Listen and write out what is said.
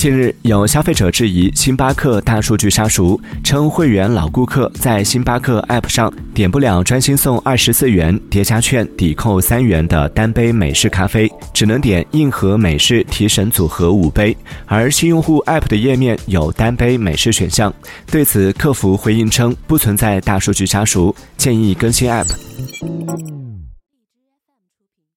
近日有消费者质疑星巴克大数据杀熟称会员老顾客在星巴克 app 上点不了专心送二十四元叠加券抵扣三元的单杯美式咖啡只能点硬核美式提神组合五杯。而新用户 app 的页面有单杯美式选项对此客服回应称不存在大数据杀熟建议更新 app